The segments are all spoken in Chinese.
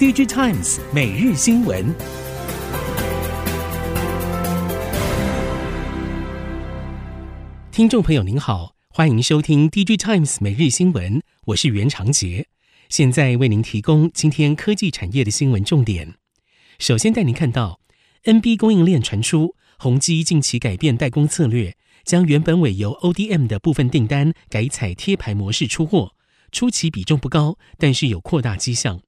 DigiTimes 每日新闻，听众朋友您好，欢迎收听 DigiTimes 每日新闻，我是袁长杰，现在为您提供今天科技产业的新闻重点。首先带您看到，NB 供应链传出，宏基近期改变代工策略，将原本委由 ODM 的部分订单改采贴牌模式出货，初期比重不高，但是有扩大迹象。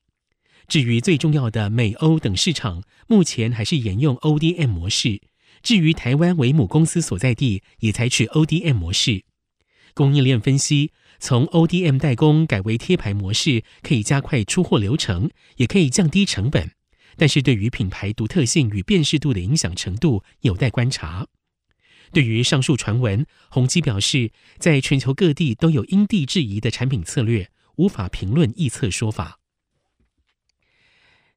至于最重要的美欧等市场，目前还是沿用 ODM 模式。至于台湾为母公司所在地，也采取 ODM 模式。供应链分析，从 ODM 代工改为贴牌模式，可以加快出货流程，也可以降低成本。但是对于品牌独特性与辨识度的影响程度，有待观察。对于上述传闻，宏基表示，在全球各地都有因地制宜的产品策略，无法评论臆测说法。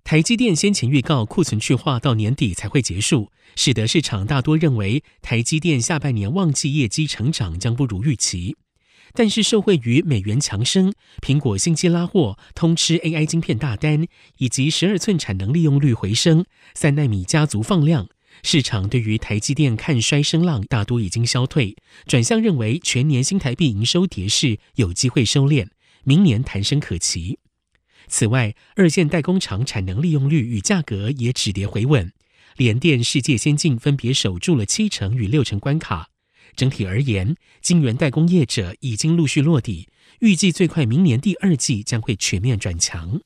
台积电先前预告库存去化到年底才会结束，使得市场大多认为台积电下半年旺季业绩成长将不如预期。但是受惠于美元强升、苹果新机拉货、通吃 AI 晶片大单以及十二寸产能利用率回升、三奈米家族放量，市场对于台积电看衰声浪大多已经消退，转向认为全年新台币营收跌势有机会收敛，明年弹升可期。此外，二线代工厂产能利用率与价格也止跌回稳，联电、世界先进分别守住了七成与六成关卡。整体而言，晶圆代工业者已经陆续落底，预计最快明年第二季将会全面转强。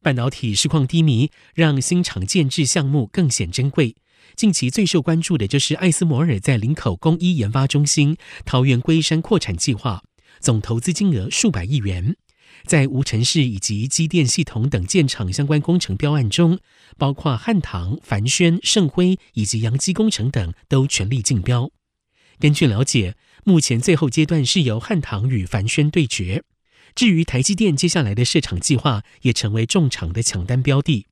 半导体市况低迷，让新厂建置项目更显珍贵。近期最受关注的就是艾斯摩尔在林口工一研发中心桃园龟山扩产计划，总投资金额数百亿元。在无尘室以及机电系统等建厂相关工程标案中，包括汉唐、凡轩、盛辉以及扬机工程等都全力竞标。根据了解，目前最后阶段是由汉唐与凡轩对决。至于台积电接下来的设厂计划，也成为重厂的抢单标的。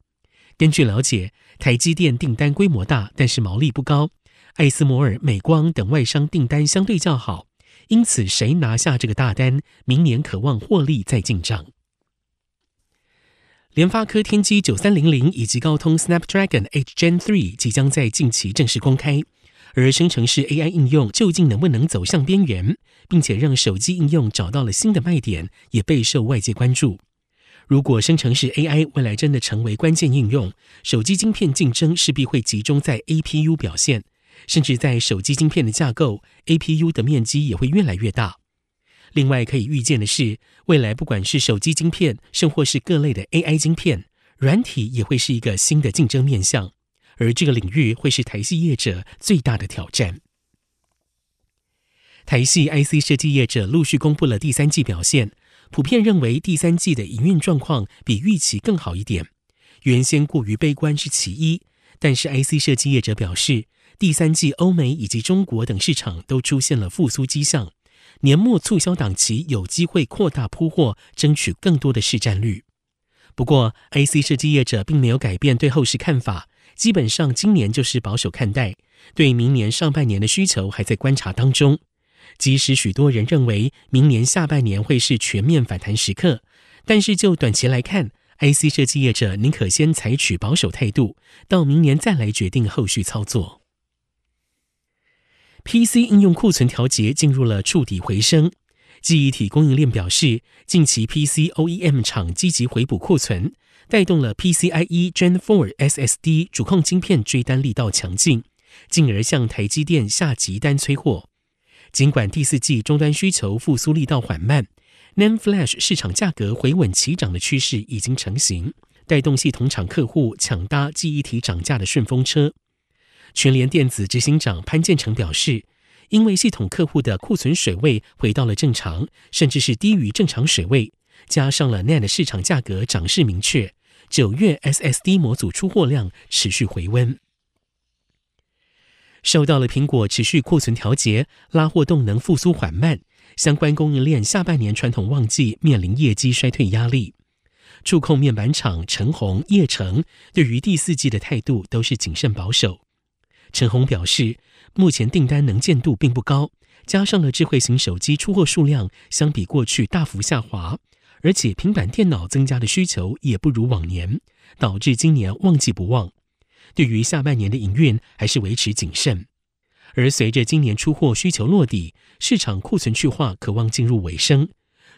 根据了解，台积电订单规模大，但是毛利不高；艾斯摩尔、美光等外商订单相对较好。因此，谁拿下这个大单，明年可望获利再进账。联发科天玑九三零零以及高通 Snapdragon H Gen 3即将在近期正式公开，而生成式 AI 应用究竟能不能走向边缘，并且让手机应用找到了新的卖点，也备受外界关注。如果生成式 AI 未来真的成为关键应用，手机晶片竞争势必会集中在 APU 表现。甚至在手机晶片的架构，APU 的面积也会越来越大。另外，可以预见的是，未来不管是手机晶片，甚或是各类的 AI 晶片，软体也会是一个新的竞争面向。而这个领域会是台系业者最大的挑战。台系 IC 设计业者陆续公布了第三季表现，普遍认为第三季的营运状况比预期更好一点。原先过于悲观是其一，但是 IC 设计业者表示。第三季，欧美以及中国等市场都出现了复苏迹象，年末促销档期有机会扩大铺货，争取更多的市占率。不过，IC 设计业者并没有改变对后市看法，基本上今年就是保守看待，对明年上半年的需求还在观察当中。即使许多人认为明年下半年会是全面反弹时刻，但是就短期来看，IC 设计业者宁可先采取保守态度，到明年再来决定后续操作。PC 应用库存调节进入了触底回升，记忆体供应链表示，近期 PC OEM 厂积极回补库存，带动了 PCIe Gen 4 SSD 主控晶片追单力道强劲，进而向台积电下急单催货。尽管第四季终端需求复苏力道缓慢，NAND Flash 市场价格回稳齐涨的趋势已经成型，带动系统厂客户抢搭记忆体涨价的顺风车。全联电子执行长潘建成表示，因为系统客户的库存水位回到了正常，甚至是低于正常水位，加上了 NAND 市场价格涨势明确，九月 SSD 模组出货量持续回温。受到了苹果持续库存调节，拉货动能复苏缓慢，相关供应链下半年传统旺季面临业绩衰退压力。触控面板厂陈红、叶城对于第四季的态度都是谨慎保守。陈红表示，目前订单能见度并不高，加上了智慧型手机出货数量相比过去大幅下滑，而且平板电脑增加的需求也不如往年，导致今年旺季不旺。对于下半年的营运还是维持谨慎。而随着今年出货需求落底，市场库存去化可望进入尾声。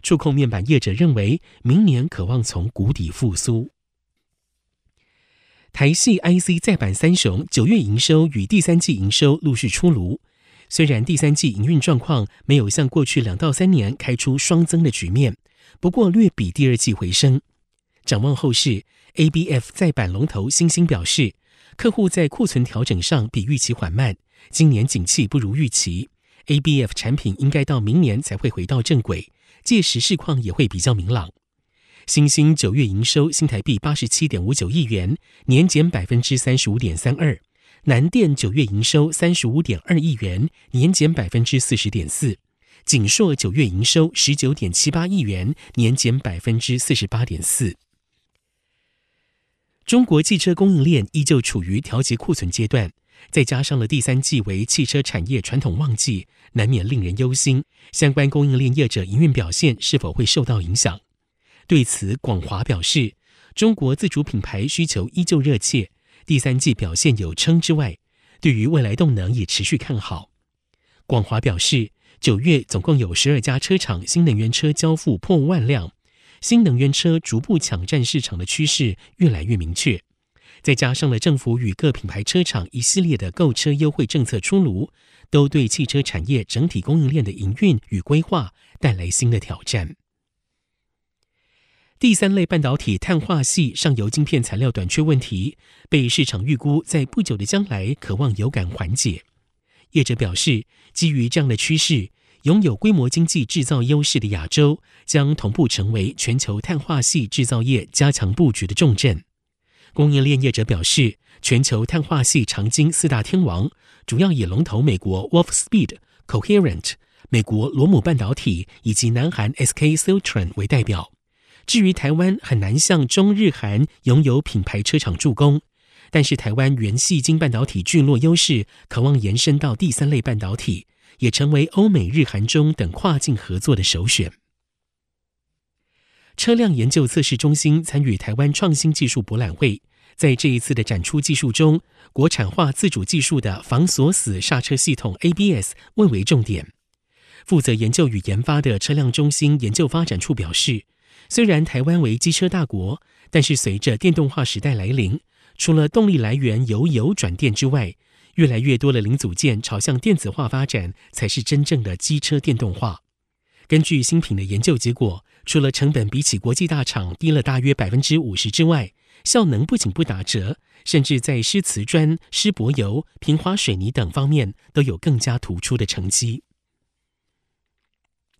触控面板业者认为，明年可望从谷底复苏。台系 IC 再板三雄九月营收与第三季营收陆续出炉，虽然第三季营运状况没有像过去两到三年开出双增的局面，不过略比第二季回升。展望后市，ABF 再板龙头欣兴表示，客户在库存调整上比预期缓慢，今年景气不如预期，ABF 产品应该到明年才会回到正轨。届时市况也会比较明朗。新兴九月营收新台币八十七点五九亿元，年减百分之三十五点三二；南电九月营收三十五点二亿元，年减百分之四十点四；景硕九月营收十九点七八亿元，年减百分之四十八点四。中国汽车供应链依旧处于调节库存阶段。再加上了第三季为汽车产业传统旺季，难免令人忧心。相关供应链业者营运表现是否会受到影响？对此，广华表示，中国自主品牌需求依旧热切，第三季表现有撑之外，对于未来动能也持续看好。广华表示，九月总共有十二家车厂新能源车交付破万辆，新能源车逐步抢占市场的趋势越来越明确。再加上了政府与各品牌车厂一系列的购车优惠政策出炉，都对汽车产业整体供应链的营运与规划带来新的挑战。第三类半导体碳化矽上游晶片材料短缺问题，被市场预估在不久的将来可望有感缓解。业者表示，基于这样的趋势，拥有规模经济制造优势的亚洲将同步成为全球碳化矽制造业加强布局的重镇。供应链业者表示，全球碳化矽长晶四大天王主要以龙头美国 Wolfspeed、Coherent、美国罗姆半导体以及南韩 SK Siltron 为代表。至于台湾，很难向中日韩拥有品牌车厂助攻，但是台湾原系晶半导体聚落优势渴望延伸到第三类半导体，也成为欧美日韩中等跨境合作的首选。车辆研究测试中心参与台湾创新技术博览会，在这一次的展出技术中，国产化自主技术的防锁死刹车系统 ABS 蔚为重点。负责研究与研发的车辆中心研究发展处表示，虽然台湾为机车大国，但是随着电动化时代来临，除了动力来源由油转电之外，越来越多的零组件朝向电子化发展，才是真正的机车电动化。根据新品的研究结果，除了成本比起国际大厂低了大约百分之五十之外，效能不仅不打折，甚至在湿瓷砖、湿柏油、平滑水泥等方面都有更加突出的成绩。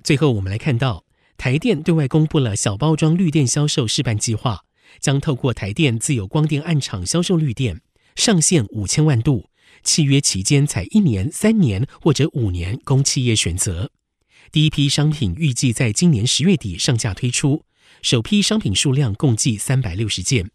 最后，我们来看到台电对外公布了小包装绿电销售示范计划，将透过台电自有光电暗场销售绿电，上限五千万度，契约期间才一年、三年或者五年，供企业选择。第一批商品预计在今年十月底上架推出，首批商品数量共计三百六十件。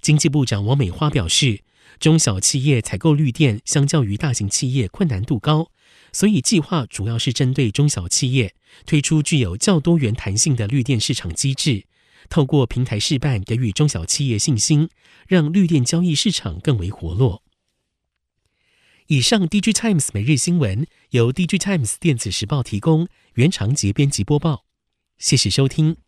经济部长王美花表示，中小企业采购绿电相较于大型企业困难度高，所以计划主要是针对中小企业推出具有较多元弹性的绿电市场机制，透过平台示范给予中小企业信心，让绿电交易市场更为活络。以上，DG Times 每日新闻由 DG Times 电子时报提供，原长节编辑播报，谢谢收听。